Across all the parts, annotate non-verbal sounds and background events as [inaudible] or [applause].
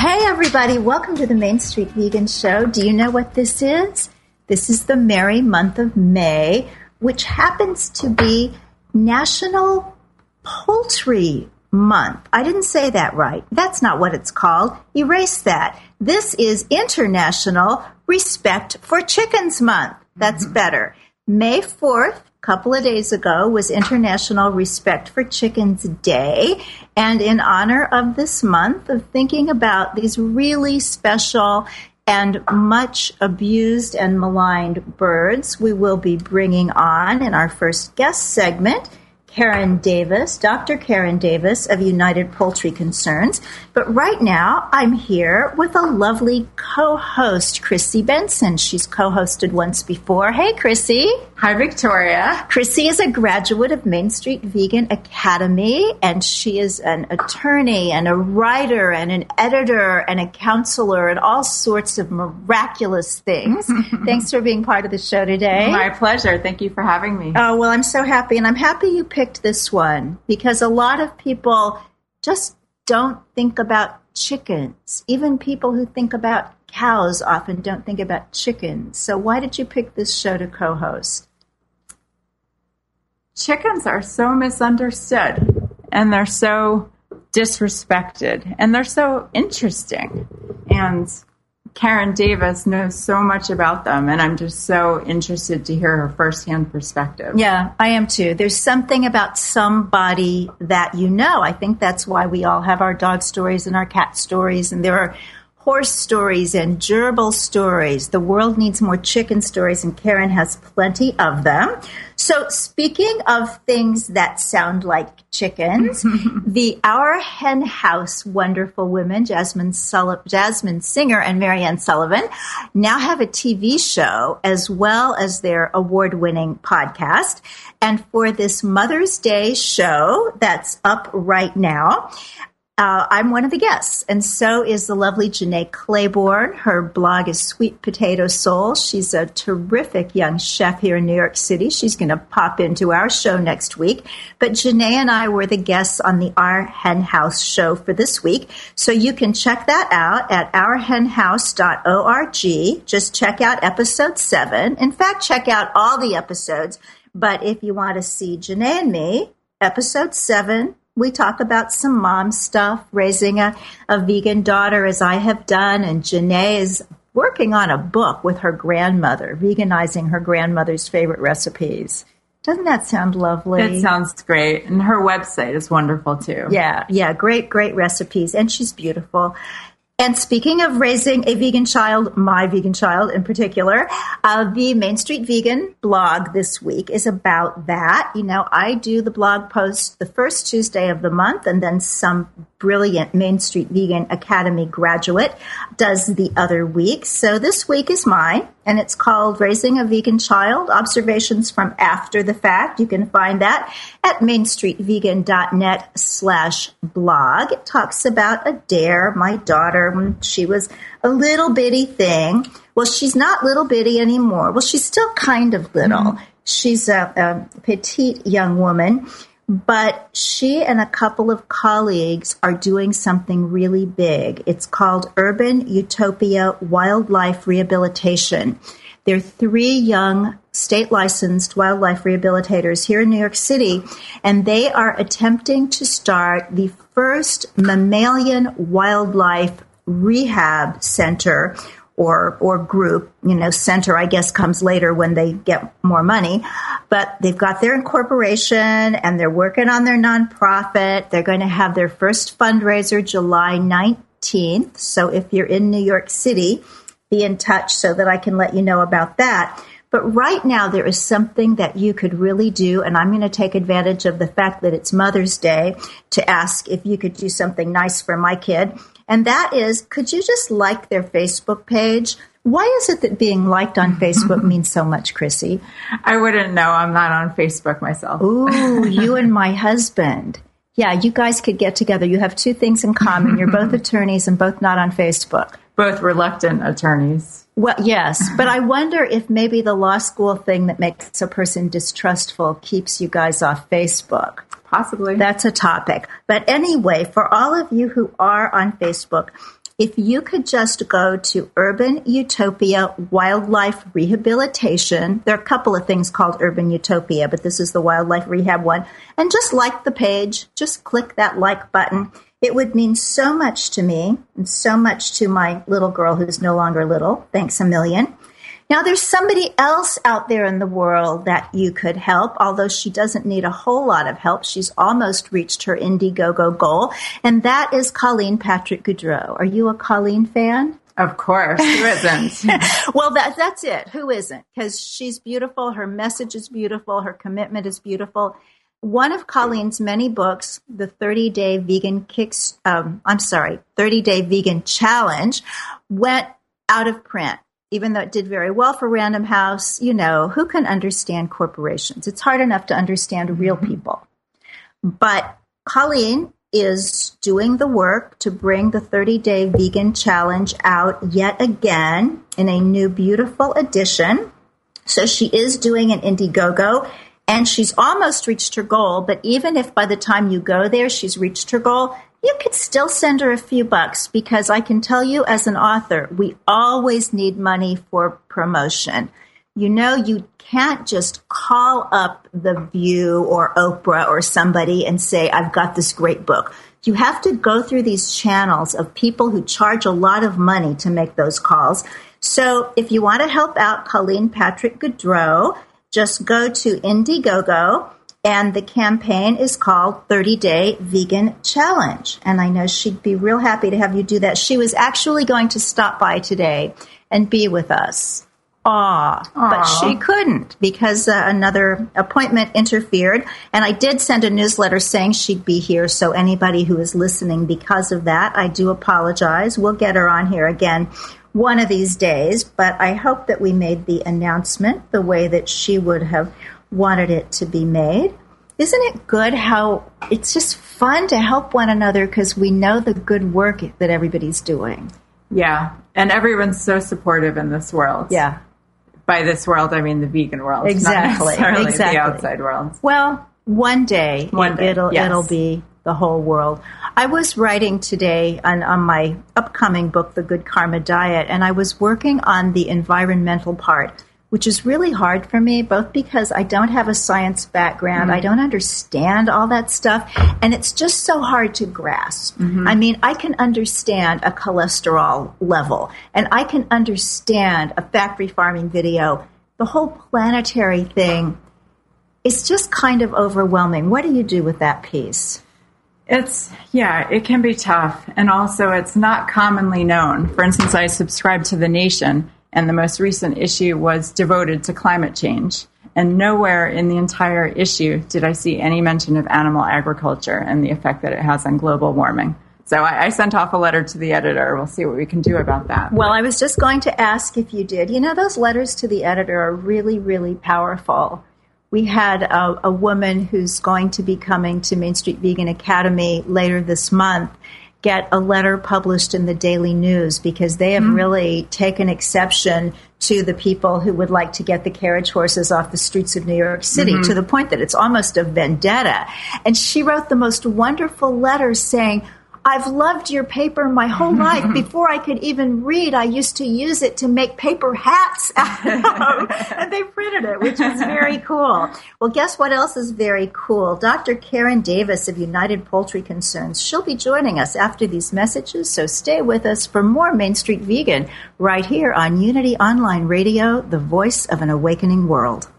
Hey, everybody, welcome to the Main Street Vegan Show. Do you know what this is? This is the merry month of May, which happens to be National Poultry Month. I didn't say that right. That's not what it's called. Erase that. This is International Respect for Chickens Month. That's mm-hmm. better. May 4th a couple of days ago was International Respect for Chickens Day. And in honor of this month of thinking about these really special and much abused and maligned birds, we will be bringing on in our first guest segment Karen Davis, Dr. Karen Davis of United Poultry Concerns. But right now, I'm here with a lovely co host, Chrissy Benson. She's co hosted once before. Hey, Chrissy. Hi, Victoria. Chrissy is a graduate of Main Street Vegan Academy, and she is an attorney and a writer and an editor and a counselor and all sorts of miraculous things. [laughs] Thanks for being part of the show today. My pleasure. Thank you for having me. Oh, well, I'm so happy. And I'm happy you picked picked this one because a lot of people just don't think about chickens. Even people who think about cows often don't think about chickens. So, why did you pick this show to co host? Chickens are so misunderstood and they're so disrespected and they're so interesting. And Karen Davis knows so much about them, and I'm just so interested to hear her firsthand perspective. Yeah, I am too. There's something about somebody that you know. I think that's why we all have our dog stories and our cat stories, and there are horse stories and gerbil stories. The world needs more chicken stories, and Karen has plenty of them. So, speaking of things that sound like chickens, [laughs] the Our Hen House wonderful women, Jasmine, Sullivan, Jasmine Singer and Mariann Sullivan, now have a TV show as well as their award winning podcast. And for this Mother's Day show that's up right now, uh, I'm one of the guests, and so is the lovely Jenné Claiborne. Her blog is Sweet Potato Soul. She's a terrific young chef here in New York City. She's going to pop into our show next week. But Jenné and I were the guests on the Our Hen House show for this week, so you can check that out at ourhenhouse.org. Just check out episode seven. In fact, check out all the episodes. But if you want to see Jenné and me, episode seven we talk about some mom stuff, raising a, a vegan daughter as I have done, and Jenné is working on a book with her grandmother, veganizing her grandmother's favorite recipes. Doesn't that sound lovely? It sounds great. And her website is wonderful too. Yeah, yeah, great, great recipes. And she's beautiful. And speaking of raising a vegan child, my vegan child in particular, uh, the Main Street Vegan blog this week is about that. You know, I do the blog post the first Tuesday of the month, and then some brilliant Main Street Vegan Academy graduate does the other week. So this week is mine, and it's called Raising a Vegan Child Observations from After the Fact. You can find that at mainstreetvegan.net slash blog. It talks about Adair, my daughter, when she was a little bitty thing. Well, she's not little bitty anymore. Well, she's still kind of little. Mm-hmm. She's a, a petite young woman but she and a couple of colleagues are doing something really big. It's called Urban Utopia Wildlife Rehabilitation. They're three young state licensed wildlife rehabilitators here in New York City, and they are attempting to start the first mammalian wildlife rehab center or or group, you know, center I guess comes later when they get more money. But they've got their incorporation and they're working on their nonprofit. They're going to have their first fundraiser July 19th. So if you're in New York City, be in touch so that I can let you know about that. But right now, there is something that you could really do, and I'm going to take advantage of the fact that it's Mother's Day to ask if you could do something nice for my kid. And that is, could you just like their Facebook page? Why is it that being liked on Facebook [laughs] means so much, Chrissy? I wouldn't know. I'm not on Facebook myself. Ooh, [laughs] you and my husband. Yeah, you guys could get together. You have two things in common. You're both [laughs] attorneys and both not on Facebook. Both reluctant attorneys. Well, yes, but I wonder if maybe the law school thing that makes a person distrustful keeps you guys off Facebook. Possibly. That's a topic. But anyway, for all of you who are on Facebook, if you could just go to Urban Utopia Wildlife Rehabilitation, there are a couple of things called Urban Utopia, but this is the wildlife rehab one, and just like the page, just click that like button. It would mean so much to me and so much to my little girl who's no longer little. Thanks a million. Now, there's somebody else out there in the world that you could help, although she doesn't need a whole lot of help. She's almost reached her Indiegogo goal, and that is Colleen Patrick Goudreau. Are you a Colleen fan? Of course. Who isn't? [laughs] well, that, that's it. Who isn't? Because she's beautiful. Her message is beautiful. Her commitment is beautiful. One of Colleen's many books, the 30 Day Vegan Kicks, um, I'm sorry, 30 Day Vegan Challenge, went out of print even though it did very well for Random House, you know, who can understand corporations? It's hard enough to understand real mm-hmm. people. But Colleen is doing the work to bring the 30 day vegan challenge out yet again in a new beautiful edition. So she is doing an Indiegogo and she's almost reached her goal. But even if by the time you go there, she's reached her goal, you could still send her a few bucks because I can tell you as an author, we always need money for promotion. You know, you can't just call up The View or Oprah or somebody and say, I've got this great book. You have to go through these channels of people who charge a lot of money to make those calls. So if you want to help out Colleen Patrick Goudreau, just go to Indiegogo and the campaign is called 30 Day Vegan Challenge. And I know she'd be real happy to have you do that. She was actually going to stop by today and be with us. Aw, but she couldn't because uh, another appointment interfered. And I did send a newsletter saying she'd be here. So anybody who is listening because of that, I do apologize. We'll get her on here again one of these days. But I hope that we made the announcement the way that she would have wanted it to be made. Isn't it good how it's just fun to help one another because we know the good work that everybody's doing? Yeah. And everyone's so supportive in this world. Yeah. By this world, I mean the vegan world. Exactly. exactly. the outside world. Well, one day, one day. it'll yes. it'll be the whole world. I was writing today on, on my upcoming book, The Good Karma Diet, and I was working on the environmental part which is really hard for me, both because I don't have a science background, mm-hmm. I don't understand all that stuff, and it's just so hard to grasp. Mm-hmm. I mean, I can understand a cholesterol level, and I can understand a factory farming video. The whole planetary thing, it's just kind of overwhelming. What do you do with that piece? It's, yeah, it can be tough. And also, it's not commonly known. For instance, I subscribe to The Nation, and the most recent issue was devoted to climate change. And nowhere in the entire issue did I see any mention of animal agriculture and the effect that it has on global warming. So I, I, sent off a letter to the editor. We'll see what we can do about that. Well, I was just going to ask if you did. You know, those letters to the editor are really, really powerful. We had a, a woman who's going to be coming to Main Street Vegan Academy later this month get a letter published in the Daily News because they have mm-hmm. really taken exception to the people who would like to get the carriage horses off the streets of New York City mm-hmm. to the point that it's almost a vendetta. And she wrote the most wonderful letter saying, I've loved your paper my whole [laughs] life. Before I could even read, I used to use it to make paper hats [laughs] and they printed it, which is very cool. Well, guess what else is very cool? Dr. Karen Davis of United Poultry Concerns. She'll be joining us after these messages, so stay with us for more Main Street Vegan right here on Unity Online Radio, the voice of an awakening world.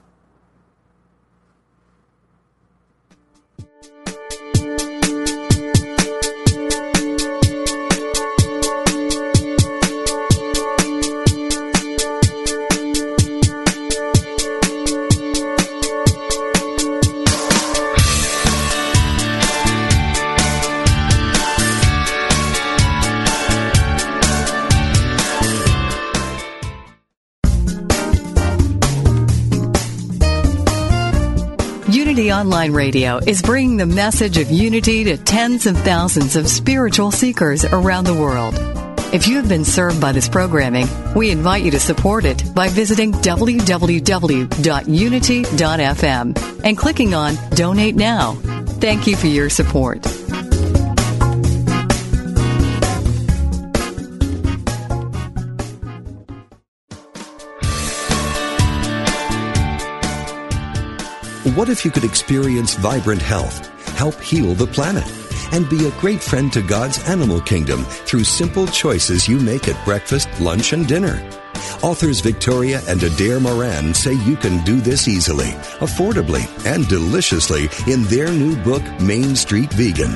Online Radio is bringing the message of unity to tens of thousands of spiritual seekers around the world. If you have been served by this programming, we invite you to support it by visiting www.unity.fm and clicking on Donate Now. Thank you for your support. What if you could experience vibrant health, help heal the planet, and be a great friend to God's animal kingdom through simple choices you make at breakfast, lunch, and dinner? Authors Victoria and Adair Moran say you can do this easily, affordably, and deliciously in their new book, Main Street Vegan.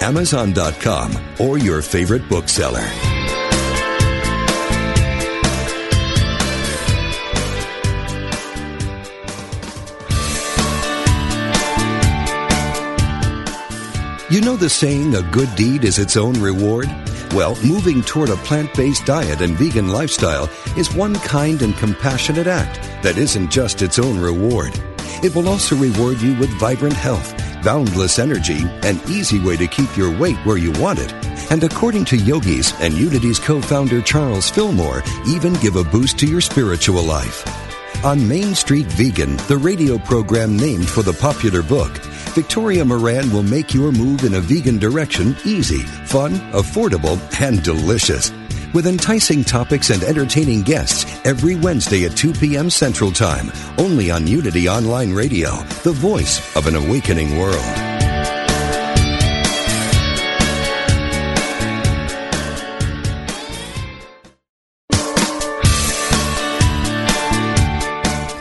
Amazon.com, or your favorite bookseller. You know the saying, a good deed is its own reward? Well, moving toward a plant based diet and vegan lifestyle is one kind and compassionate act that isn't just its own reward. It will also reward you with vibrant health boundless energy, an easy way to keep your weight where you want it, and according to yogis and Unity's co-founder Charles Fillmore, even give a boost to your spiritual life. On Main Street Vegan, the radio program named for the popular book, Victoria Moran will make your move in a vegan direction easy, fun, affordable, and delicious with enticing topics and entertaining guests every Wednesday at 2 p.m. Central Time, only on Unity Online Radio, the voice of an awakening world.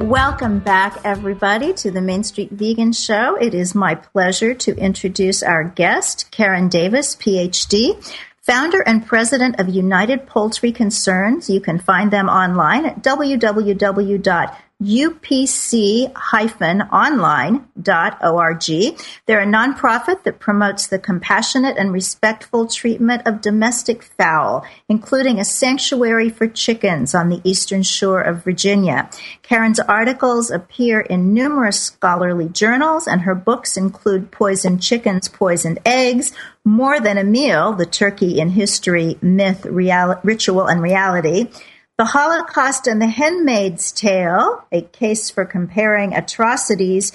Welcome back, everybody, to the Main Street Vegan Show. It is my pleasure to introduce our guest, Karen Davis, PhD, founder and president of United Poultry Concerns. You can find them online at www upc-online.org. They're a nonprofit that promotes the compassionate and respectful treatment of domestic fowl, including a sanctuary for chickens on the eastern shore of Virginia. Karen's articles appear in numerous scholarly journals, and her books include Poisoned Chickens, Poisoned Eggs, More Than a Meal, The Turkey in History, Myth, Real- Ritual, and Reality, the Holocaust and the Handmaid's Tale, a case for comparing atrocities.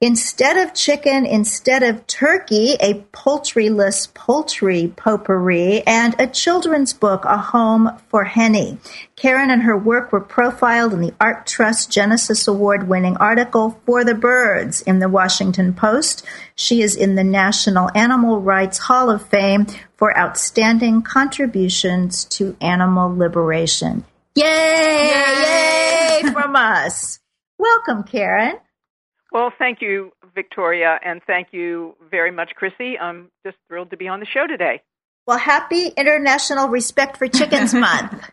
Instead of chicken, instead of turkey, a poultryless poultry potpourri, and a children's book, A Home for Henny. Karen and her work were profiled in the Ark Trust Genesis Award winning article For the Birds in the Washington Post. She is in the National Animal Rights Hall of Fame for outstanding contributions to animal liberation. Yay! Yay, from us. Welcome, Karen. Well, thank you, Victoria, and thank you very much, Chrissy. I'm just thrilled to be on the show today. Well, happy International Respect for Chickens [laughs] Month.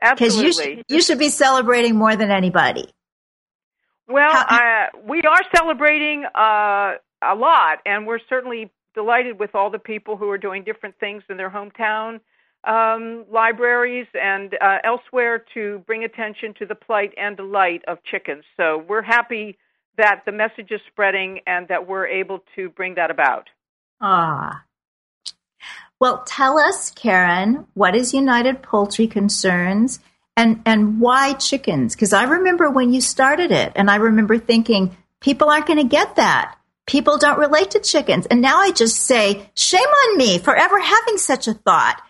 Absolutely. You, sh- you should be celebrating more than anybody. Well, How- uh, we are celebrating uh, a lot, and we're certainly delighted with all the people who are doing different things in their hometown um, libraries and uh, elsewhere to bring attention to the plight and delight of chickens. So we're happy that the message is spreading and that we're able to bring that about. Ah. Well, tell us, Karen, what is United Poultry Concerns and, and why chickens? Because I remember when you started it, and I remember thinking, people aren't going to get that. People don't relate to chickens. And now I just say, shame on me for ever having such a thought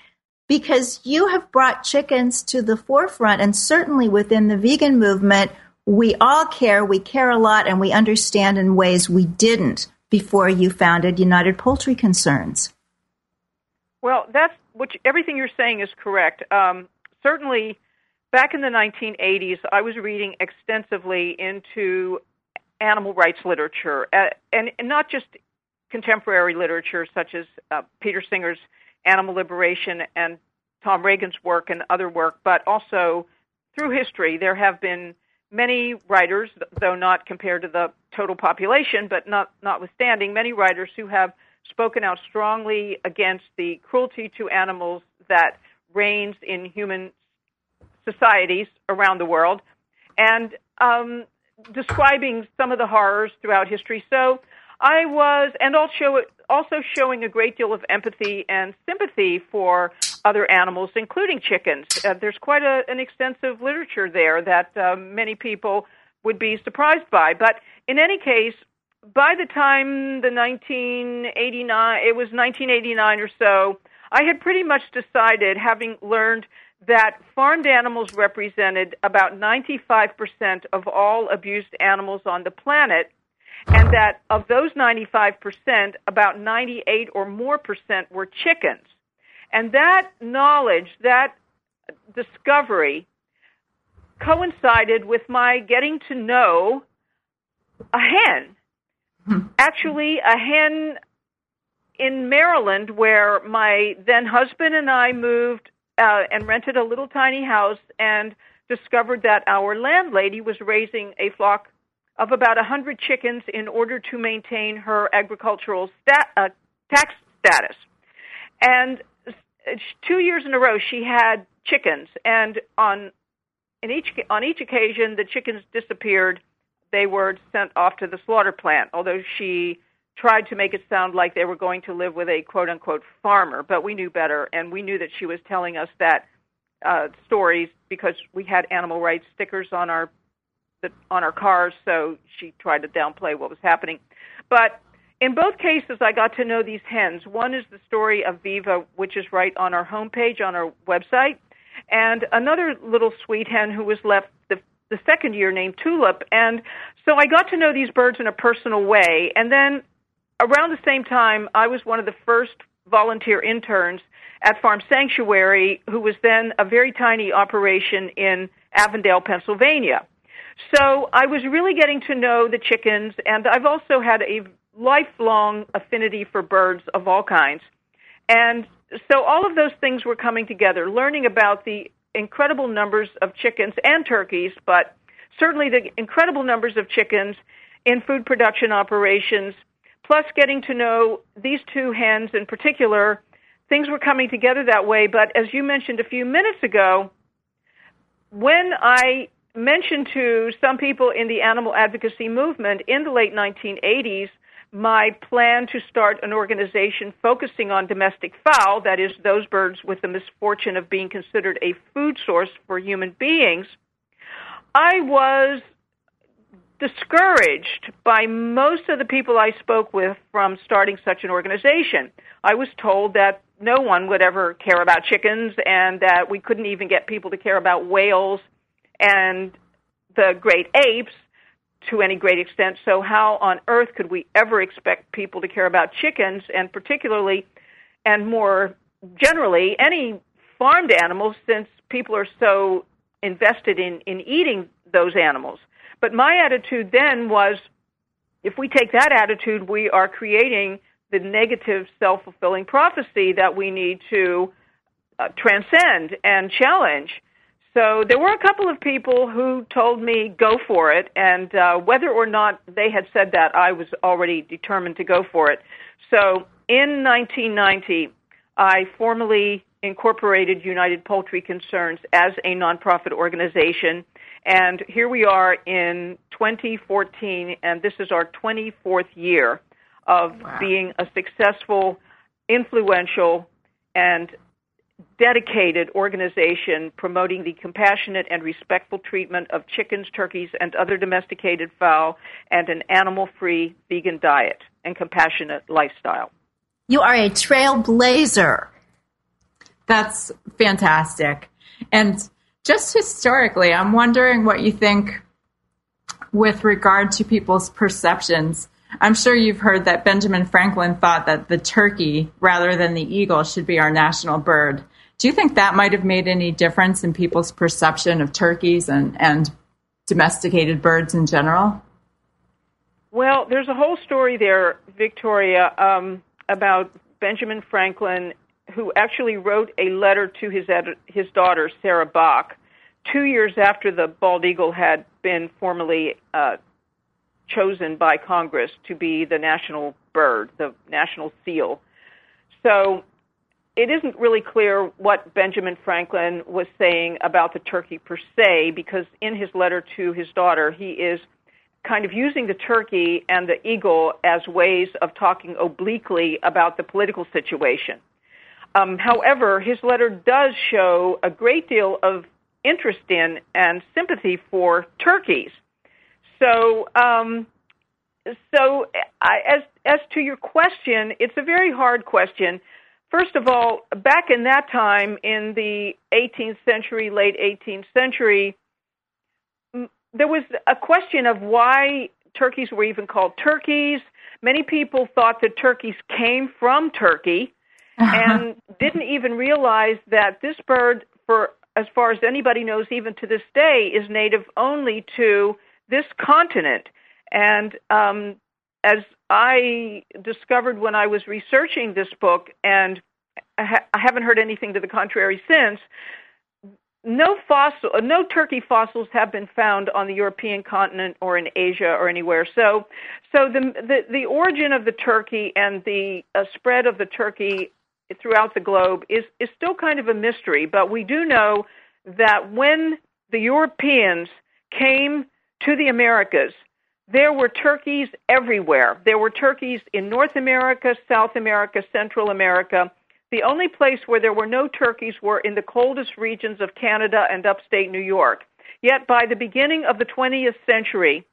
because you have brought chickens to the forefront and certainly within the vegan movement we all care we care a lot and we understand in ways we didn't before you founded united poultry concerns. Well that's what everything you're saying is correct. Um, certainly back in the 1980s i was reading extensively into animal rights literature uh, and, and not just contemporary literature such as uh, peter singer's animal liberation and Tom Regan's work and other work, but also through history, there have been many writers, though not compared to the total population, but not notwithstanding, many writers who have spoken out strongly against the cruelty to animals that reigns in human societies around the world, and um, describing some of the horrors throughout history. So I was, and also also showing a great deal of empathy and sympathy for other animals, including chickens. Uh, there's quite a, an extensive literature there that uh, many people would be surprised by. But in any case, by the time the 1989, it was 1989 or so, I had pretty much decided, having learned that farmed animals represented about 95% of all abused animals on the planet and that of those 95%, about 98 or more percent were chickens. And that knowledge, that discovery, coincided with my getting to know a hen. Hmm. Actually, a hen in Maryland, where my then husband and I moved uh, and rented a little tiny house and discovered that our landlady was raising a flock of about 100 chickens in order to maintain her agricultural stat, uh, tax status. And two years in a row, she had chickens, and on in each on each occasion, the chickens disappeared. They were sent off to the slaughter plant. Although she tried to make it sound like they were going to live with a quote unquote farmer, but we knew better, and we knew that she was telling us that uh, stories because we had animal rights stickers on our the, on our cars, so she tried to downplay what was happening. But in both cases, I got to know these hens. One is the story of Viva, which is right on our homepage on our website, and another little sweet hen who was left the, the second year named Tulip. And so I got to know these birds in a personal way. And then around the same time, I was one of the first volunteer interns at Farm Sanctuary, who was then a very tiny operation in Avondale, Pennsylvania. So I was really getting to know the chickens, and I've also had a lifelong affinity for birds of all kinds. And so all of those things were coming together, learning about the incredible numbers of chickens and turkeys, but certainly the incredible numbers of chickens in food production operations, plus getting to know these two hens in particular, things were coming together that way. But as you mentioned a few minutes ago, when I mentioned to some people in the animal advocacy movement in the late 1980s my plan to start an organization focusing on domestic fowl, that is, those birds with the misfortune of being considered a food source for human beings, I was discouraged by most of the people I spoke with from starting such an organization. I was told that no one would ever care about chickens and that we couldn't even get people to care about whales and the great apes to any great extent. So, how on earth could we ever expect people to care about chickens, and particularly, and more generally, any farmed animals, since people are so invested in, in eating those animals? But my attitude then was if we take that attitude, we are creating the negative self fulfilling prophecy that we need to uh, transcend and challenge. So there were a couple of people who told me go for it, and uh, whether or not they had said that, I was already determined to go for it. So in 1990, I formally incorporated United Poultry Concerns as a nonprofit organization, and here we are in 2014, and this is our 24th year of wow. being a successful, influential, and dedicated organization promoting the compassionate and respectful treatment of chickens, turkeys, and other domesticated fowl, and an animal free vegan diet and compassionate lifestyle. You are a trailblazer. That's fantastic. And just historically, I'm wondering what you think with regard to people's perceptions. I'm sure you've heard that Benjamin Franklin thought that the turkey, rather than the eagle, should be our national bird. Do you think that might have made any difference in people's perception of turkeys and, and domesticated birds in general? Well, there's a whole story there, Victoria, um, about Benjamin Franklin, who actually wrote a letter to his his daughter Sarah Bache, two years after the bald eagle had been formally uh, chosen by Congress to be the national bird, the national seal. So it isn't really clear what Benjamin Franklin was saying about the turkey per se, because in his letter to his daughter, he is kind of using the turkey and the eagle as ways of talking obliquely about the political situation. Um, however, his letter does show a great deal of interest in and sympathy for turkeys. So, um, so I, as as to your question, it's a very hard question First of all, back in that time, in the 18th century, late 18th century, there was a question of why turkeys were even called turkeys. Many people thought that turkeys came from Turkey [laughs] and didn't even realize that this bird, for as far as anybody knows, even to this day, is native only to this continent. And um, as I discovered when I was researching this book, and I, ha- I haven't heard anything to the contrary since. No fossil, no turkey fossils have been found on the European continent or in Asia or anywhere. So, so the the, the origin of the turkey and the uh, spread of the turkey throughout the globe is is still kind of a mystery. But we do know that when the Europeans came to the Americas, there were turkeys everywhere. There were turkeys in North America, South America, Central America. The only place where there were no turkeys were in the coldest regions of Canada and upstate New York. Yet by the beginning of the 20th century,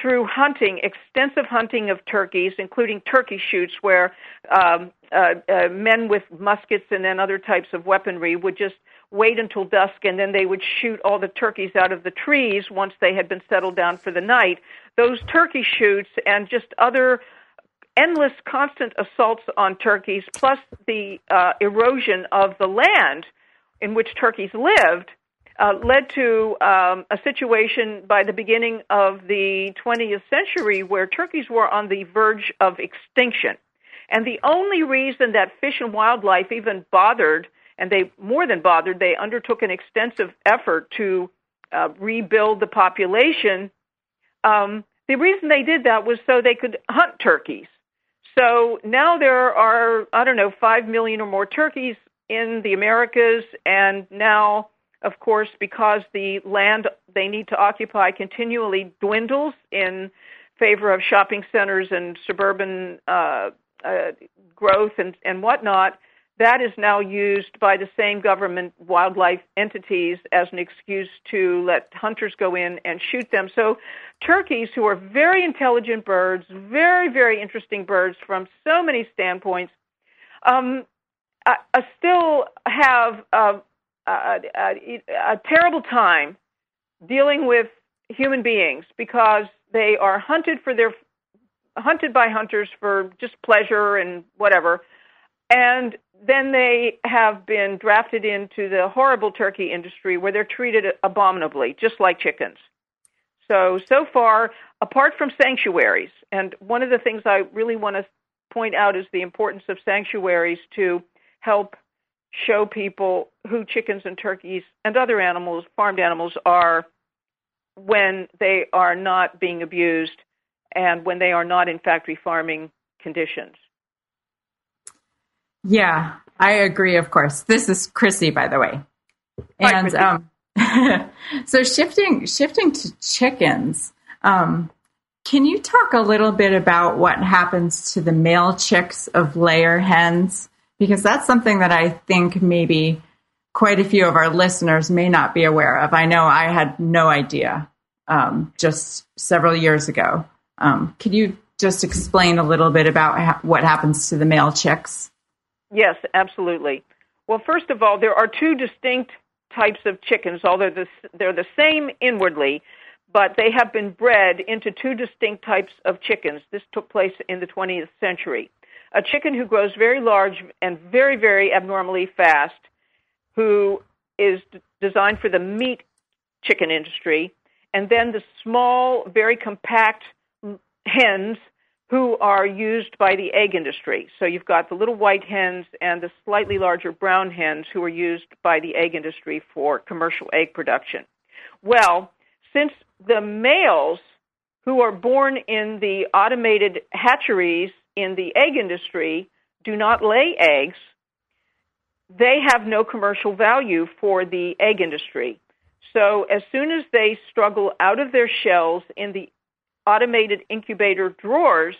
through hunting, extensive hunting of turkeys, including turkey shoots, where um, uh, uh, men with muskets and then other types of weaponry would just wait until dusk and then they would shoot all the turkeys out of the trees once they had been settled down for the night. Those turkey shoots and just other endless, constant assaults on turkeys, plus the uh, erosion of the land in which turkeys lived, uh, led to um, a situation by the beginning of the 20th century where turkeys were on the verge of extinction. And the only reason that Fish and Wildlife even bothered, and they more than bothered, they undertook an extensive effort to uh, rebuild the population. Um, the reason they did that was so they could hunt turkeys. So now there are, I don't know, 5 million or more turkeys in the Americas, and now, of course, because the land they need to occupy continually dwindles in favor of shopping centers and suburban uh, uh, growth and, and whatnot, that is now used by the same government wildlife entities as an excuse to let hunters go in and shoot them. So, turkeys, who are very intelligent birds, very, very interesting birds from so many standpoints, um, uh, uh, still have a, a, a, a terrible time dealing with human beings because they are hunted for their hunted by hunters for just pleasure and whatever and then they have been drafted into the horrible turkey industry where they're treated abominably, just like chickens. So, so far, apart from sanctuaries, and one of the things I really want to point out is the importance of sanctuaries to help show people who chickens and turkeys and other animals, farmed animals, are when they are not being abused and when they are not in factory farming conditions. Yeah, I agree, of course. This is Chrissy, by the way. And um, [laughs] so shifting shifting to chickens, um, can you talk a little bit about what happens to the male chicks of layer hens? Because that's something that I think maybe quite a few of our listeners may not be aware of. I know I had no idea um, just several years ago. Um, could you just explain a little bit about ha- what happens to the male chicks? Yes, absolutely. Well, first of all, there are two distinct types of chickens, although they're the same inwardly, but they have been bred into two distinct types of chickens. This took place in the 20th century. A chicken who grows very large and very, very abnormally fast, who is d- designed for the meat chicken industry, and then the small, very compact hens who are used by the egg industry. So you've got the little white hens and the slightly larger brown hens who are used by the egg industry for commercial egg production. Well, since the males who are born in the automated hatcheries in the egg industry do not lay eggs, they have no commercial value for the egg industry. So as soon as they struggle out of their shells in the automated incubator drawers,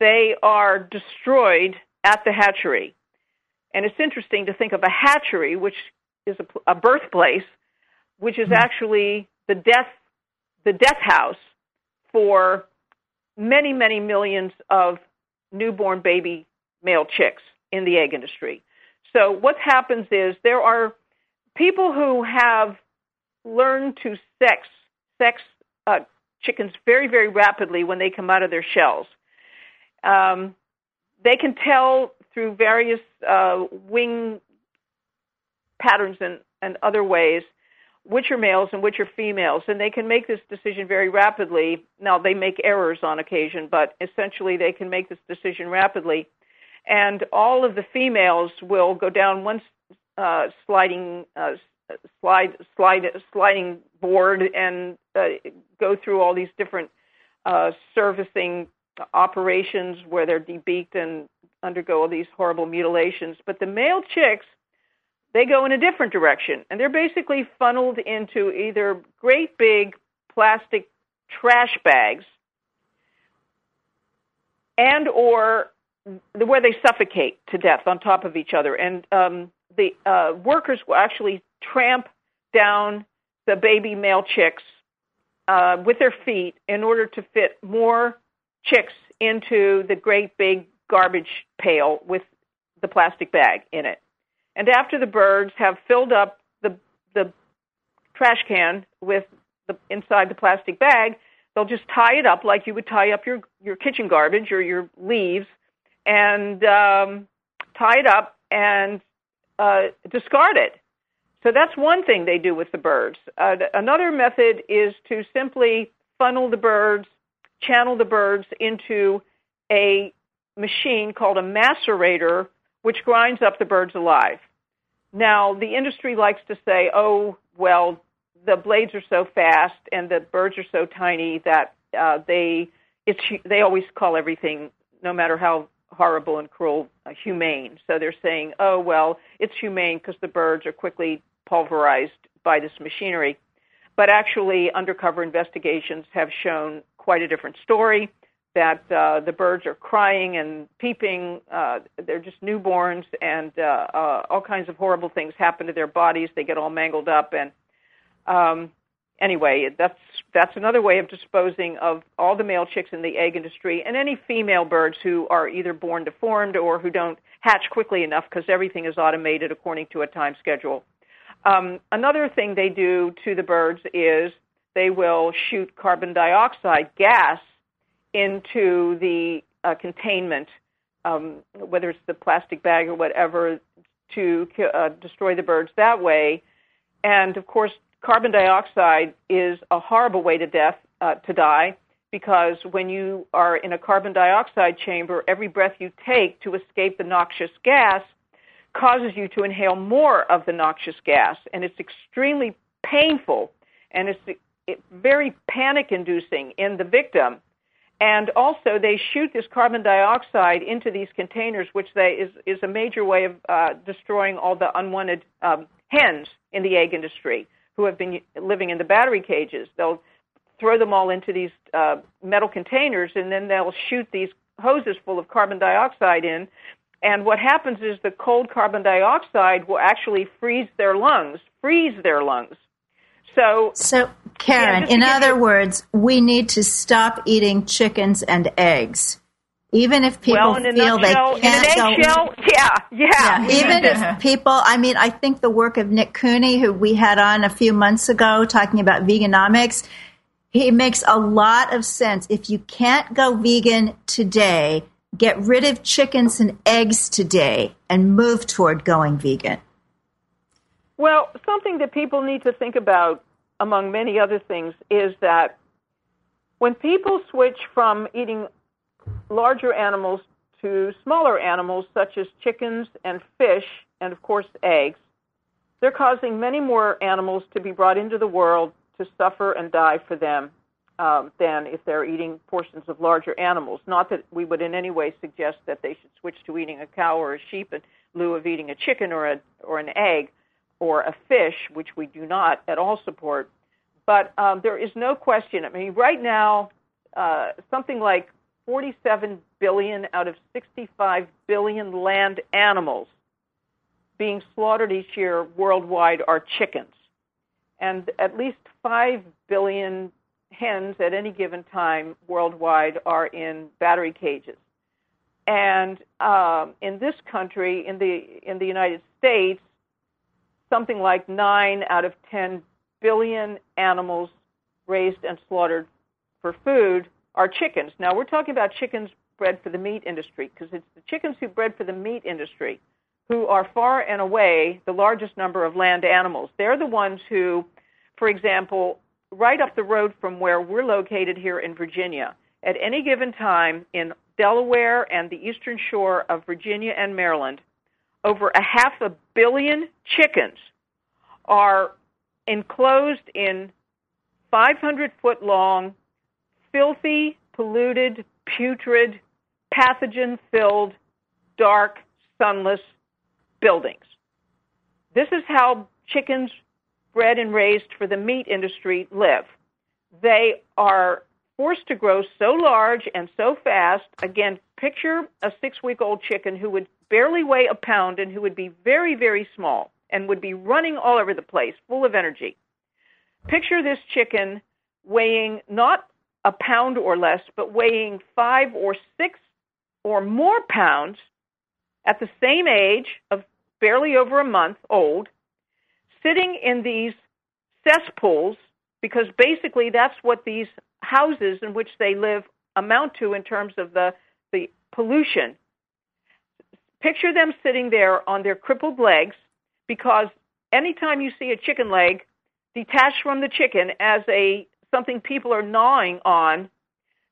they are destroyed at the hatchery. And it's interesting to think of a hatchery, which is a, a birthplace, which is hmm. actually the death, the death house for many, many millions of newborn baby male chicks in the egg industry. So what happens is there are people who have learned to sex sex uh, chickens very, very rapidly when they come out of their shells. Um, they can tell through various uh, wing patterns and, and other ways which are males and which are females, and they can make this decision very rapidly. Now, they make errors on occasion, but essentially they can make this decision rapidly. And all of the females will go down one uh, sliding uh, slide slide sliding board and uh, go through all these different uh, servicing operations where they're debeaked and undergo all these horrible mutilations. But the male chicks, they go in a different direction, and they're basically funneled into either great big plastic trash bags and or where they suffocate to death on top of each other. And um, the uh, workers will actually tramp down the baby male chicks uh, with their feet in order to fit more chicks into the great big garbage pail with the plastic bag in it. And after the birds have filled up the the trash can with the inside the plastic bag, they'll just tie it up like you would tie up your your kitchen garbage or your leaves, and um, tie it up and uh, discard it. So that's one thing they do with the birds. Uh, another method is to simply funnel the birds channel the birds into a machine called a macerator, which grinds up the birds alive. Now, the industry likes to say, oh, well, the blades are so fast and the birds are so tiny that uh, they it's they always call everything, no matter how horrible and cruel, uh, humane. So they're saying, oh well, it's humane because the birds are quickly pulverized by this machinery. But actually, undercover investigations have shown quite a different story. That uh, the birds are crying and peeping. Uh, they're just newborns, and uh, uh, all kinds of horrible things happen to their bodies. They get all mangled up, and um, anyway, that's that's another way of disposing of all the male chicks in the egg industry and any female birds who are either born deformed or who don't hatch quickly enough because everything is automated according to a time schedule. Um, another thing they do to the birds is they will shoot carbon dioxide gas into the uh, containment, um, whether it's the plastic bag or whatever, to uh, destroy the birds that way. And of course, carbon dioxide is a horrible way to death uh, to die because when you are in a carbon dioxide chamber, every breath you take to escape the noxious gas causes you to inhale more of the noxious gas, and it's extremely painful and it's it, very panic inducing in the victim. And also, they shoot this carbon dioxide into these containers, which they, is, is a major way of uh, destroying all the unwanted um, hens in the egg industry who have been living in the battery cages. They'll throw them all into these uh, metal containers, and then they'll shoot these hoses full of carbon dioxide in. And what happens is the cold carbon dioxide will actually freeze their lungs, freeze their lungs. So, so Karen, yeah, in other you, words, we need to stop eating chickens and eggs. Even if people well, feel they can't go, yeah, yeah, yeah. Even if [laughs] people, I mean, I think the work of Nick Cooney, who we had on a few months ago, talking about veganomics, he makes a lot of sense. If you can't go vegan today, get rid of chickens and eggs today and move toward going vegan. Well, something that people need to think about, among many other things, is that when people switch from eating larger animals to smaller animals such as chickens and fish, and of course eggs, they're causing many more animals to be brought into the world to suffer and die for them um, than if they're eating portions of larger animals. Not that we would in any way suggest that they should switch to eating a cow or a sheep in lieu of eating a chicken or a or an egg or a fish, which we do not at all support. But um, there is no question. I mean, right now, uh, something like 47 billion out of 65 billion land animals being slaughtered each year worldwide are chickens. And at least 5 billion hens at any given time worldwide are in battery cages. And um, in this country, in the in the United States, something like nine out of ten billion animals raised and slaughtered for food are chickens. Now, we're talking about chickens bred for the meat industry because it's the chickens who bred for the meat industry who are far and away the largest number of land animals. They're the ones who, for example, right up the road from where we're located here in Virginia, at any given time in Delaware and the eastern shore of Virginia and Maryland, over a half a billion chickens are enclosed in 500 foot long filthy, polluted, putrid, pathogen filled, dark, sunless buildings. This is how chickens bred and raised for the meat industry live. They are forced to grow so large and so fast. Again, picture a six week old chicken who would barely weigh a pound and who would be very, very small and would be running all over the place, full of energy. Picture this chicken weighing not a pound or less, but weighing five or six or more pounds at the same age of barely over a month old, sitting in these cesspools, because basically that's what these houses in which they live amount to in terms of the, the pollution. Picture them sitting there on their crippled legs, because anytime you see a chicken leg detached from the chicken as a something people are gnawing on,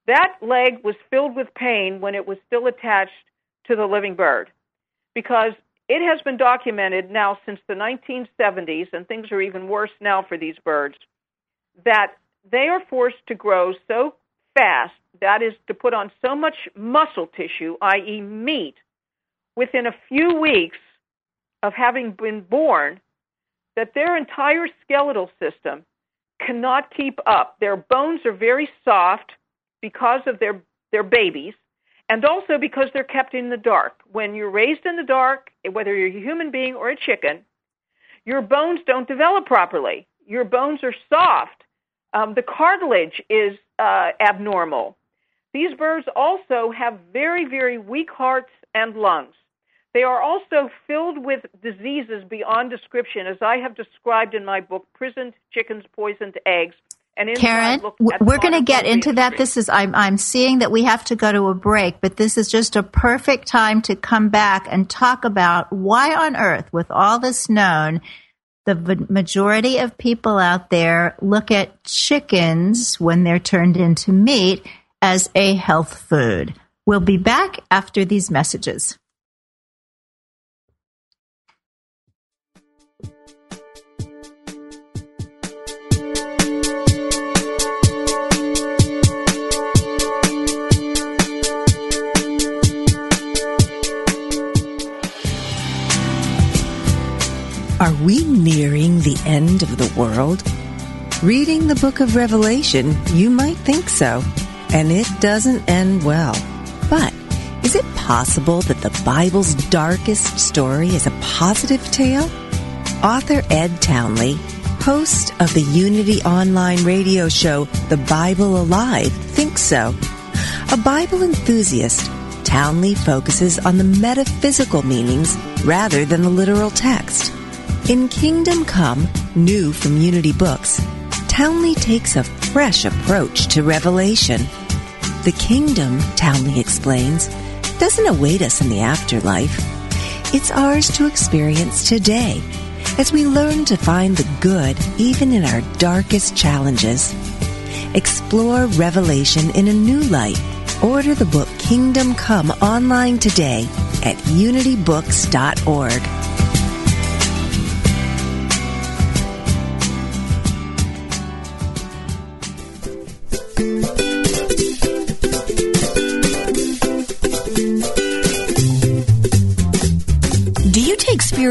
that leg was filled with pain when it was still attached to the living bird because it has been documented now since the 1970s, and things are even worse now for these birds, that they are forced to grow so fast, that is, to put on so much muscle tissue, i.e., meat, within a few weeks of having been born, that their entire skeletal system cannot keep up. Their bones are very soft because of their, their babies, and also because they're kept in the dark. When you're raised in the dark, whether you're a human being or a chicken, your bones don't develop properly. Your bones are soft. Um, the cartilage is uh, abnormal. These birds also have very, very weak hearts and lungs. They are also filled with diseases beyond description, as I have described in my book, Prisoned Chickens, Poisoned Eggs. And Karen, we're going to get into that. This is I'm I'm seeing that we have to go to a break, but this is just a perfect time to come back and talk about why on earth, with all this known, the majority of people out there look at chickens when they're turned into meat as a health food. We'll be back after these messages. We nearing the end of the world? Reading the book of Revelation, you might think so, and it doesn't end well. But is it possible that the Bible's darkest story is a positive tale? Author Ed Townley, host of the Unity Online radio show The Bible Alive, thinks so. A Bible enthusiast, Townley focuses on the metaphysical meanings rather than the literal text. In Kingdom Come, new from Unity Books, Townley takes a fresh approach to Revelation. The kingdom, Townley explains, doesn't await us in the afterlife. It's ours to experience today as we learn to find the good even in our darkest challenges. Explore Revelation in a new light. Order the book Kingdom Come online today at unitybooks.org.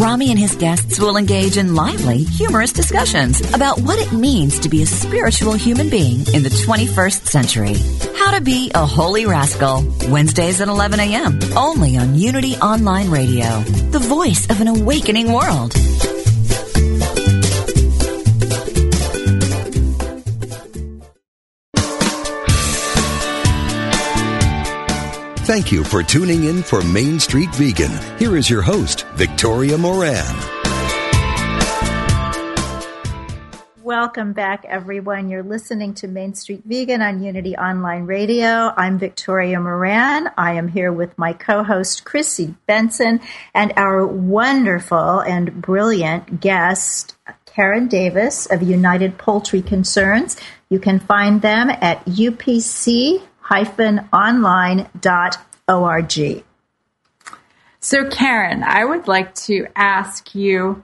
Rami and his guests will engage in lively, humorous discussions about what it means to be a spiritual human being in the 21st century. How to be a holy rascal. Wednesdays at 11 a.m. Only on Unity Online Radio, the voice of an awakening world. Thank you for tuning in for Main Street Vegan. Here is your host, Victoria Moran. Welcome back, everyone. You're listening to Main Street Vegan on Unity Online Radio. I'm Victoria Moran. I am here with my co host, Chrissy Benson, and our wonderful and brilliant guest, Karen Davis of United Poultry Concerns. You can find them at upc online.org. So, Karen, I would like to ask you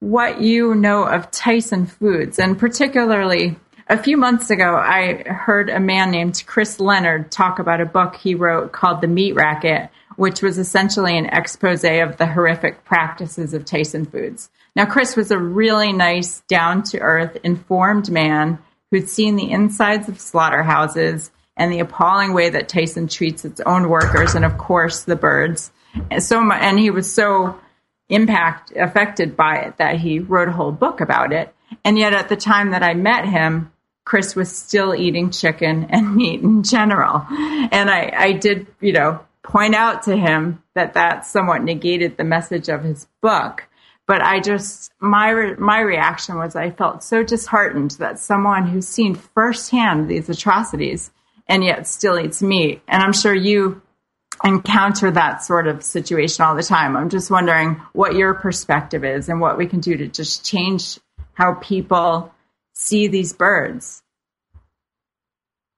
what you know of Tyson Foods, and particularly a few months ago, I heard a man named Chris Leonard talk about a book he wrote called The Meat Racket, which was essentially an expose of the horrific practices of Tyson Foods. Now, Chris was a really nice, down to earth, informed man who'd seen the insides of slaughterhouses and the appalling way that Tyson treats its own workers and, of course, the birds. And so, and he was so impact affected by it that he wrote a whole book about it. And yet, at the time that I met him, Chris was still eating chicken and [laughs] meat in general. And I, I did, you know, point out to him that that somewhat negated the message of his book. but I just my my reaction was I felt so disheartened that someone who's seen firsthand these atrocities and yet still eats meat. And I'm sure you encounter that sort of situation all the time. I'm just wondering what your perspective is and what we can do to just change how people see these birds.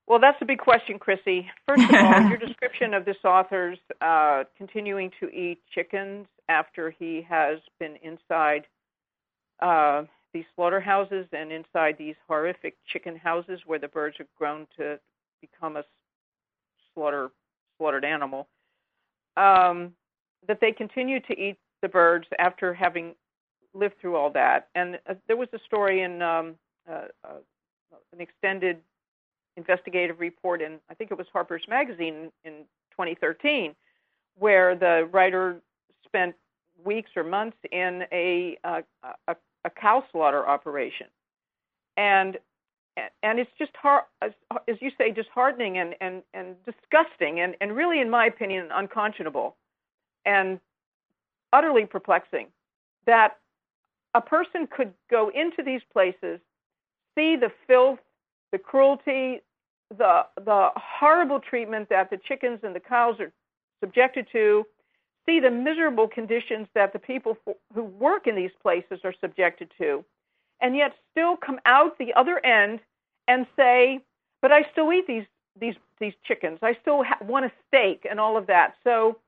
Well, that's a big question, Chrissy. First of all, [laughs] your description of this author's uh, continuing to eat chickens after he has been inside uh, these slaughterhouses and inside these horrific chicken houses where the birds are grown to become a slaughter slaughtered animal. Um, that they continue to eat the birds after having lived through all that. And uh, there was a story in um, uh, uh, an extended investigative report in I think it was Harper's Magazine in 2013, where the writer spent weeks or months in a a, a, a cow slaughter operation, and and it's just hard, as, as you say, disheartening and and and disgusting, and and really, in my opinion, unconscionable, and utterly perplexing that a person could go into these places, see the filth, the cruelty, the the horrible treatment that the chickens and the cows are subjected to, see the miserable conditions that the people who work in these places are subjected to, and yet still come out the other end and say, "But I still eat these these these chickens. I still ha- want a steak and all of that." So,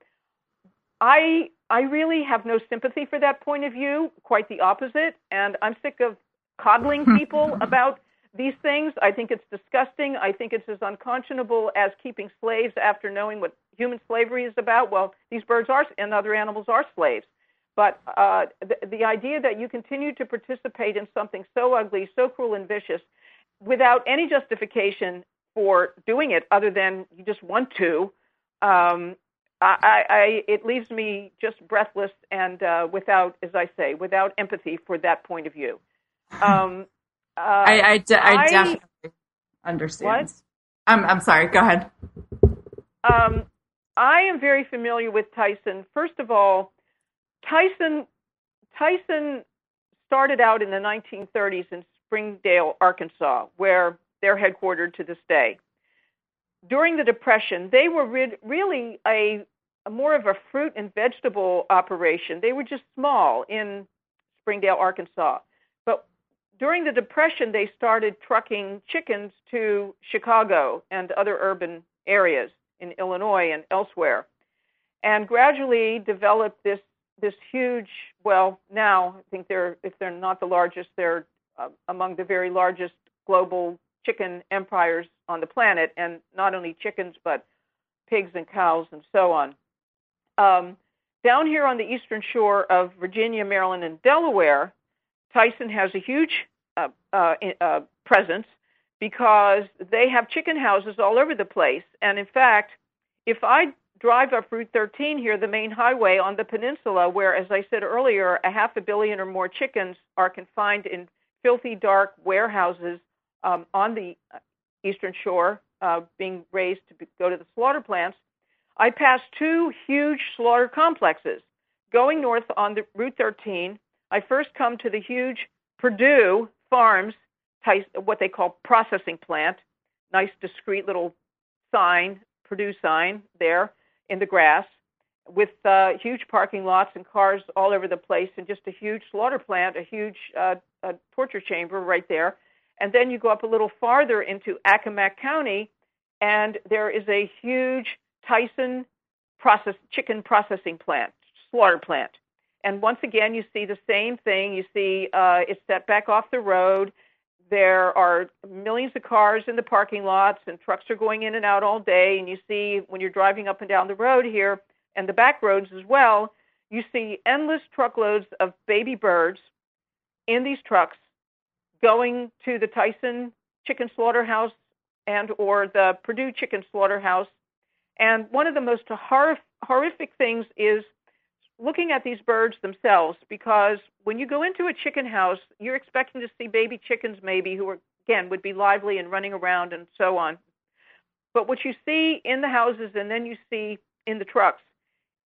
I I really have no sympathy for that point of view. Quite the opposite, and I'm sick of coddling [laughs] people about these things. I think it's disgusting. I think it's as unconscionable as keeping slaves after knowing what human slavery is about. Well, these birds are and other animals are slaves. But uh, the, the idea that you continue to participate in something so ugly, so cruel and vicious, without any justification for doing it other than you just want to, um, I, I, it leaves me just breathless and uh, without, as I say, without empathy for that point of view. [laughs] Um, uh, I, I, de- I, I, definitely understand. What? I'm, I'm sorry. Go ahead. Um, I am very familiar with Tyson. First of all, Tyson Tyson started out in the 1930s in Springdale, Arkansas, where they're headquartered to this day. During the Depression, they were re- really a, a more of a fruit and vegetable operation. They were just small in Springdale, Arkansas But during the Depression, they started trucking chickens to Chicago and other urban areas in Illinois and elsewhere, and gradually developed this this huge. Well, now I think they're if they're not the largest, they're uh, among the very largest global chicken empires on the planet, and not only chickens but pigs and cows and so on. Um, down here on the eastern shore of Virginia, Maryland, and Delaware, Tyson has a huge uh, uh, uh, presence because they have chicken houses all over the place. And in fact, if I drive up Route 13 here, the main highway on the peninsula, where, as I said earlier, a half a billion or more chickens are confined in filthy, dark warehouses um, on the eastern shore, uh, being raised to go to the slaughter plants, I pass two huge slaughter complexes. Going north on the Route 13, I first come to the huge Perdue Farms, what they call processing plant, nice discreet little sign, Perdue sign there in the grass, with uh, huge parking lots and cars all over the place, and just a huge slaughter plant, a huge uh, a torture chamber right there. And then you go up a little farther into Accomack County, and there is a huge Tyson process chicken processing plant, slaughter plant. And once again, you see the same thing. You see uh, it's set back off the road. There are millions of cars in the parking lots, and trucks are going in and out all day. And you see when you're driving up and down the road here, and the back roads as well, you see endless truckloads of baby birds in these trucks going to the Tyson Chicken Slaughterhouse and or the Perdue Chicken Slaughterhouse. And one of the most horrific things is looking at these birds themselves because when you go into a chicken house, you're expecting to see baby chickens maybe who are again would be lively and running around and so on. But what you see in the houses and then you see in the trucks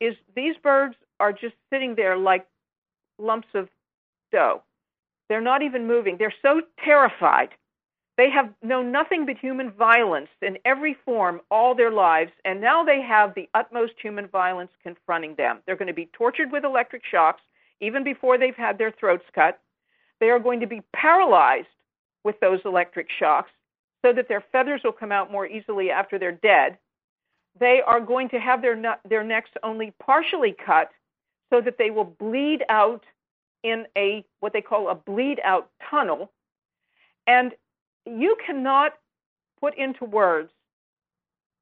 is these birds are just sitting there like lumps of dough. They're not even moving. They're so terrified. They have known nothing but human violence in every form all their lives, and now they have the utmost human violence confronting them. They're going to be tortured with electric shocks even before they've had their throats cut. They are going to be paralyzed with those electric shocks so that their feathers will come out more easily after they're dead. They are going to have their, their necks only partially cut so that they will bleed out in a what they call a bleed out tunnel. And you cannot put into words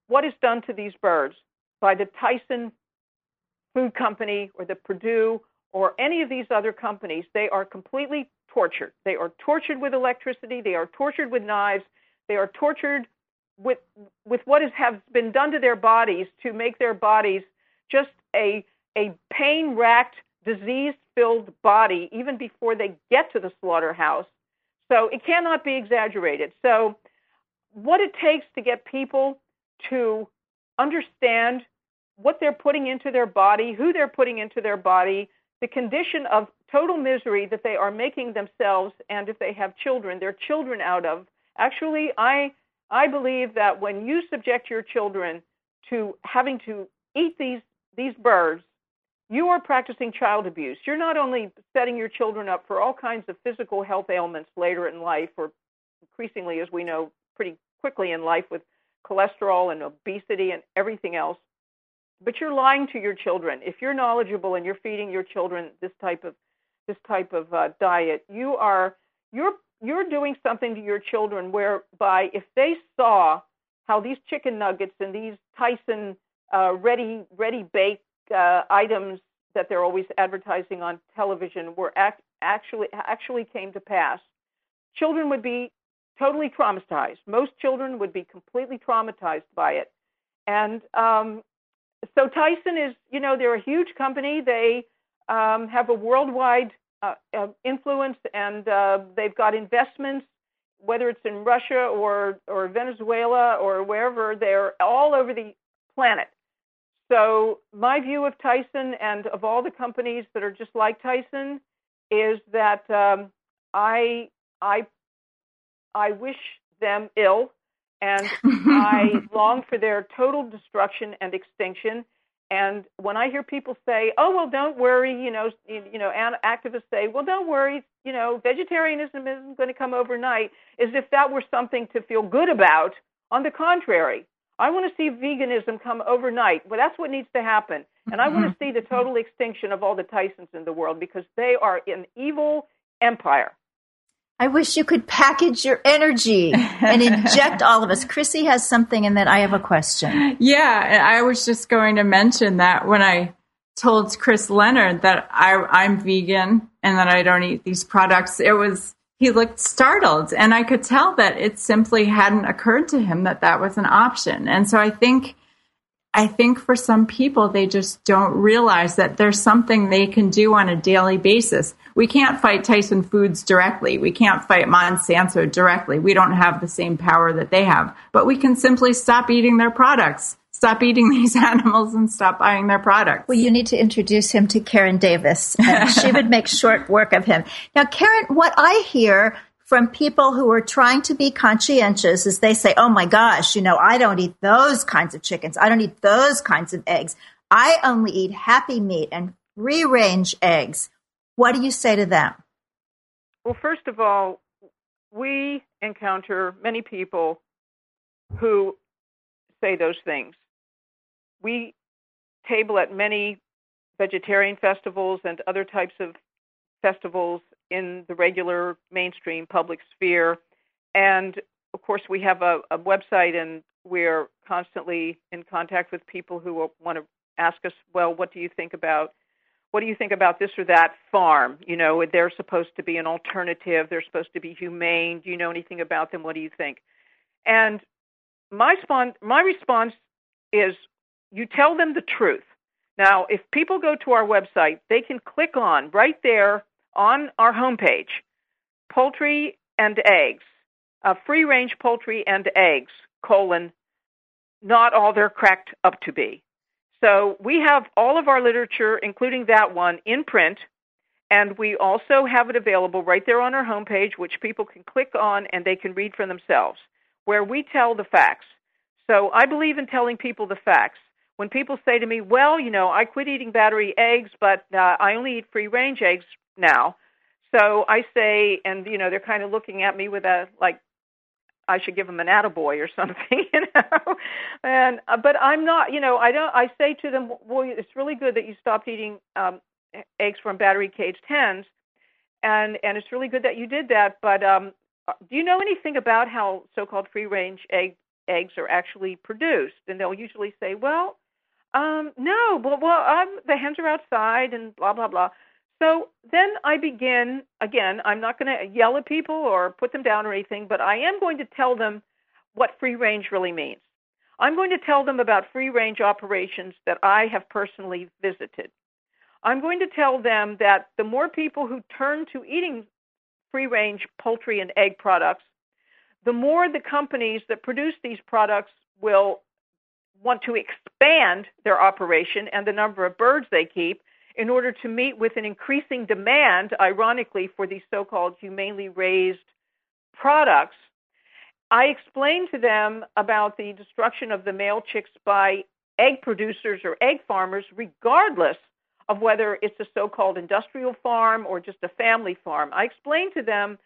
what is done to these birds by the Tyson Food Company or the Perdue or any of these other companies. They are completely tortured. They are tortured with electricity. They are tortured with knives. They are tortured with with what is, has been done to their bodies to make their bodies just a a pain racked, disease filled body even before they get to the slaughterhouse. So it cannot be exaggerated. So what it takes to get people to understand what they're putting into their body, who they're putting into their body, the condition of total misery that they are making themselves and if they have children, their children out of. Actually, I I believe that when you subject your children to having to eat these these birds, you are practicing child abuse. You're not only setting your children up for all kinds of physical health ailments later in life, or increasingly, as we know, pretty quickly in life with cholesterol and obesity and everything else, but you're lying to your children. If you're knowledgeable and you're feeding your children this type of this type of uh, diet, you are you're you're doing something to your children whereby if they saw how these chicken nuggets and these Tyson uh, ready ready bake uh, items that they're always advertising on television were act- actually actually came to pass, children would be totally traumatized. Most children would be completely traumatized by it, and um, so Tyson is, you know, they're a huge company. They um, have a worldwide uh, uh, influence, and uh, they've got investments, whether it's in Russia or or Venezuela or wherever. They're all over the planet. So my view of Tyson and of all the companies that are just like Tyson is that um, I I I wish them ill, and I [laughs] long for their total destruction and extinction. And when I hear people say, "Oh well, don't worry," you know, you, you know, activists say, "Well, don't worry," you know, vegetarianism isn't going to come overnight, as if that were something to feel good about. On the contrary, I want to see veganism come overnight. Well, that's what needs to happen. And I want to mm-hmm. see the total extinction of all the Tysons in the world because they are an evil empire. I wish you could package your energy and inject all of us. [laughs] Chrissy has something, and then I have a question. Yeah, I was just going to mention that when I told Chris Leonard that I, I'm vegan and that I don't eat these products, it was he looked startled and i could tell that it simply hadn't occurred to him that that was an option. And so i think i think for some people they just don't realize that there's something they can do on a daily basis. We can't fight tyson foods directly. We can't fight monsanto directly. We don't have the same power that they have. But we can simply stop eating their products stop eating [laughs] these animals and stop buying their products. Well, you need to introduce him to Karen Davis, she would make [laughs] short work of him. Now, Karen, what I hear from people who are trying to be conscientious is they say, oh my gosh, you know, I don't eat those kinds of chickens. I don't eat those kinds of eggs. I only eat happy meat and free range eggs. What do you say to them? Well, first of all, we encounter many people who say those things we table at many vegetarian festivals and other types of festivals in the regular mainstream public sphere. And of course, we have a, a website and we're constantly in contact with people who want to ask us, well, what do you think about what do you think about this or that farm? You know, they're supposed to be an alternative. They're supposed to be humane. Do you know anything about them? What do you think? And my, spon- my response is you tell them the truth. Now, if people go to our website, they can click on right there on our homepage poultry and eggs, uh, free range poultry and eggs, colon, not all they're cracked up to be. So we have all of our literature, including that one, in print, And we also have it available right there on our homepage, which people can click on and they can read for themselves, where we tell the facts. So I believe in telling people the facts. When people say to me, well, you know, I quit eating battery eggs, but uh, I only eat free range eggs now. So I say, and, you know, they're kind of looking at me with a, like, I should give them an attaboy or [laughs] something, you know. And uh, but I'm not, you know, I don't. I say to them, well, it's really good that you stopped eating um, eggs from battery caged hens, and and it's really good that you did that. But um, uh, do you know anything about how so-called free-range egg eggs are actually produced? And they'll usually say, well, um, no, well, well, um, the hens are outside and blah blah blah. So then I begin again. I'm not going to yell at people or put them down or anything, but I am going to tell them what free range really means. I'm going to tell them about free range operations that I have personally visited. I'm going to tell them that the more people who turn to eating free range poultry and egg products, the more the companies that produce these products will want to expand their operation and the number of birds they keep in order to meet with an increasing demand, ironically, for these so called humanely raised products. I explained to them about the destruction of the male chicks by egg producers or egg farmers, regardless of whether it's a so called industrial farm or just a family farm. I explained to them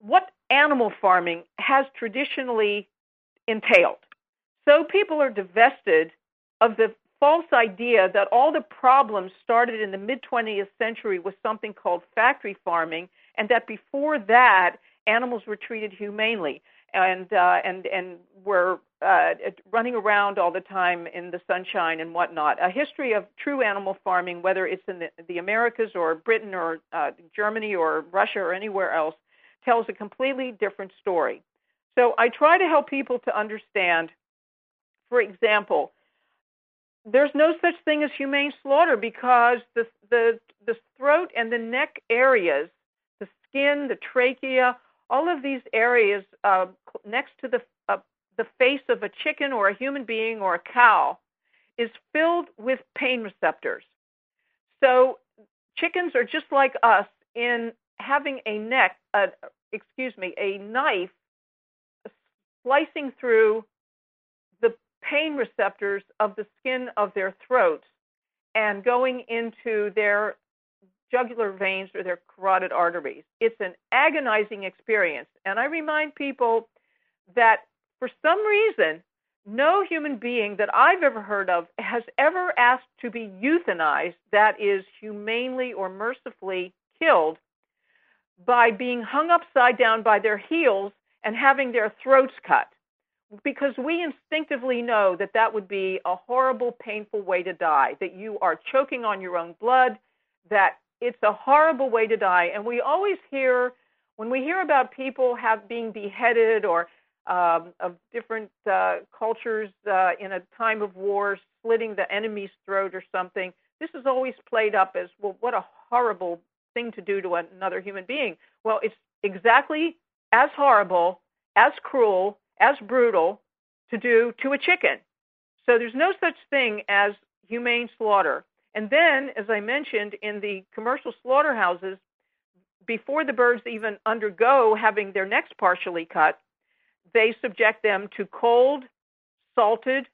what animal farming has traditionally entailed. So people are divested of the false idea that all the problems started in the mid 20th century with something called factory farming, and that before that, animals were treated humanely and uh, and and were uh, running around all the time in the sunshine and whatnot. A history of true animal farming, whether it's in the, the Americas or Britain or uh, Germany or Russia or anywhere else, tells a completely different story. So I try to help people to understand, for example, there's no such thing as humane slaughter because the the the throat and the neck areas, the skin, the trachea, all of these areas uh, next to the uh, the face of a chicken or a human being or a cow is filled with pain receptors. So chickens are just like us in having a neck, uh, excuse me, a knife slicing through pain receptors of the skin of their throats and going into their jugular veins or their carotid arteries. It's an agonizing experience. And I remind people that for some reason, no human being that I've ever heard of has ever asked to be euthanized, that is, humanely or mercifully killed, by being hung upside down by their heels and having their throats cut because we instinctively know that that would be a horrible, painful way to die, that you are choking on your own blood, that it's a horrible way to die. And we always hear, when we hear about people have being beheaded or um, of different uh, cultures uh, in a time of war, slitting the enemy's throat or something, this is always played up as, well, what a horrible thing to do to another human being. Well, it's exactly as horrible, as cruel, as brutal to do to a chicken. So there's no such thing as humane slaughter. And then, as I mentioned, in the commercial slaughterhouses, before the birds even undergo having their necks partially cut, they subject them to cold, salted,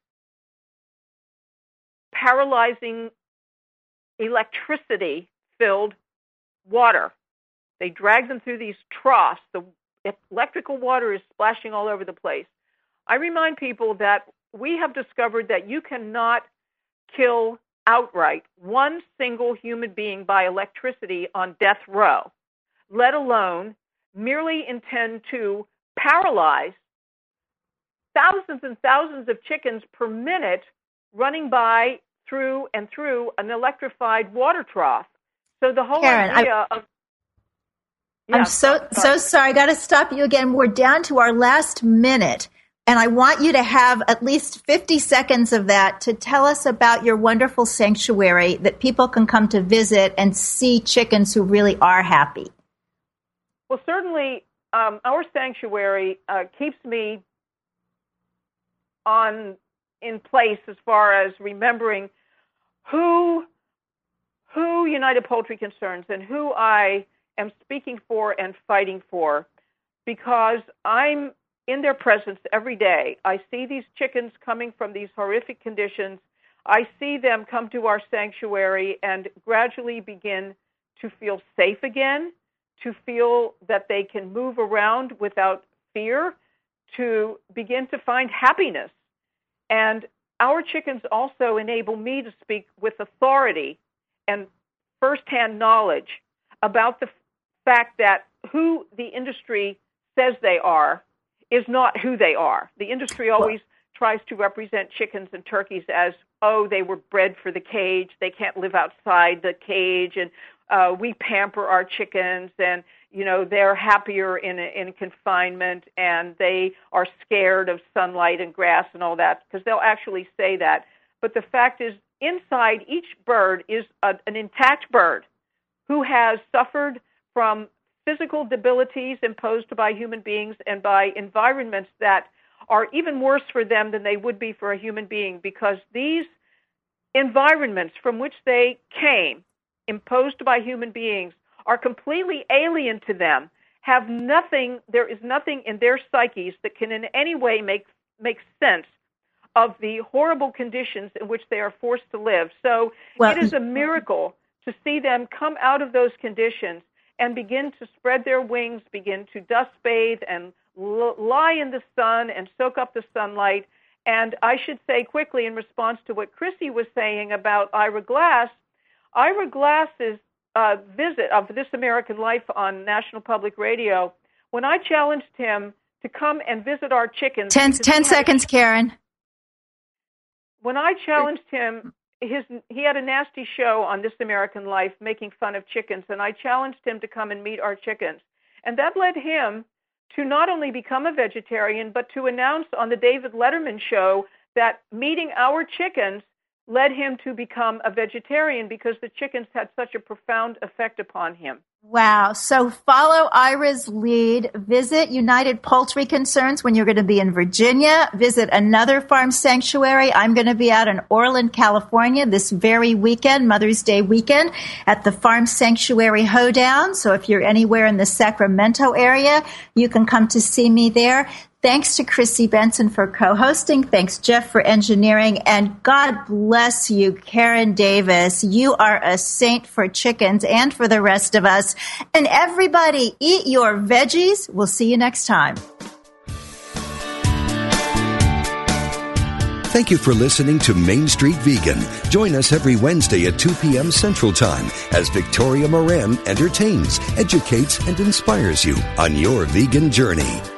paralyzing, electricity filled water. They drag them through these troughs. The electrical water is splashing all over the place. I remind people that we have discovered that you cannot kill outright one single human being by electricity on death row, let alone merely intend to paralyze thousands and thousands of chickens per minute running by through and through an electrified water trough. So the whole Karen, idea I- of I'm so so sorry. I got to stop you again. We're down to our last minute, and I want you to have at least 50 seconds of that to tell us about your wonderful sanctuary that people can come to visit and see chickens who really are happy. Well, certainly, um, our sanctuary uh, keeps me on in place as far as remembering who who United Poultry Concerns and who I am speaking for and fighting for because I'm in their presence every day. I see these chickens coming from these horrific conditions. I see them come to our sanctuary and gradually begin to feel safe again, to feel that they can move around without fear, to begin to find happiness. And our chickens also enable me to speak with authority and firsthand knowledge about the fact that who the industry says they are is not who they are. The industry always tries to represent chickens and turkeys as, oh, they were bred for the cage, they can't live outside the cage, and uh, we pamper our chickens, and you know they're happier in in confinement, and they are scared of sunlight and grass and all that because they'll actually say that. But the fact is, inside each bird is a, an intact bird who has suffered from physical debilities imposed by human beings and by environments that are even worse for them than they would be for a human being because these environments from which they came, imposed by human beings, are completely alien to them, have nothing, there is nothing in their psyches that can in any way make, make sense of the horrible conditions in which they are forced to live. So well, it is a miracle to see them come out of those conditions and begin to spread their wings, begin to dust bathe and l- lie in the sun and soak up the sunlight. And I should say quickly in response to what Chrissy was saying about Ira Glass, Ira Glass's uh, visit of This American Life on National Public Radio, when I challenged him to come and visit our chickens. Ten, ten seconds, Karen. When I challenged him his he had a nasty show on This American Life making fun of chickens, and I challenged him to come and meet our chickens, and that led him to not only become a vegetarian but to announce on the David Letterman show that meeting our chickens led him to become a vegetarian because the chickens had such a profound effect upon him. Wow. So follow Ira's lead. Visit United Poultry Concerns when you're going to be in Virginia. Visit another farm sanctuary. I'm going to be out in Orland, California this very weekend, Mother's Day weekend at the Farm Sanctuary Hoedown. So if you're anywhere in the Sacramento area, you can come to see me there. Thanks to Chrissy Benson for co-hosting. Thanks, Jeff, for engineering. And God bless you, Karen Davis. You are a saint for chickens and for the rest of us. And everybody, eat your veggies. We'll see you next time. Thank you for listening to Main Street Vegan. Join us every Wednesday at 2 p.m. Central Time as Victoria Moran entertains, educates, and inspires you on your vegan journey.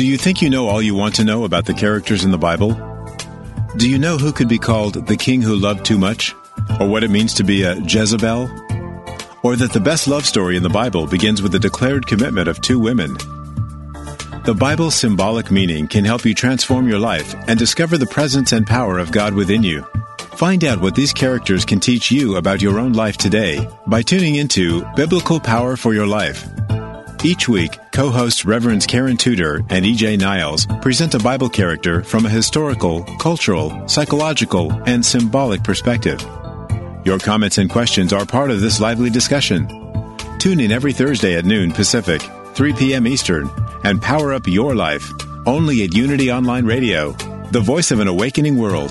Do you think you know all you want to know about the characters in the Bible? Do you know who could be called the king who loved too much? Or what it means to be a Jezebel? Or that the best love story in the Bible begins with the declared commitment of two women? The Bible's symbolic meaning can help you transform your life and discover the presence and power of God within you. Find out what these characters can teach you about your own life today by tuning into Biblical Power for Your Life each week, co hosts Reverends Karen Tudor and EJ Niles present a Bible character from a historical, cultural, psychological, and symbolic perspective. Your comments and questions are part of this lively discussion. Tune in every Thursday at noon Pacific, 3 p.m. Eastern, and power up your life only at Unity Online Radio, the voice of an awakening world.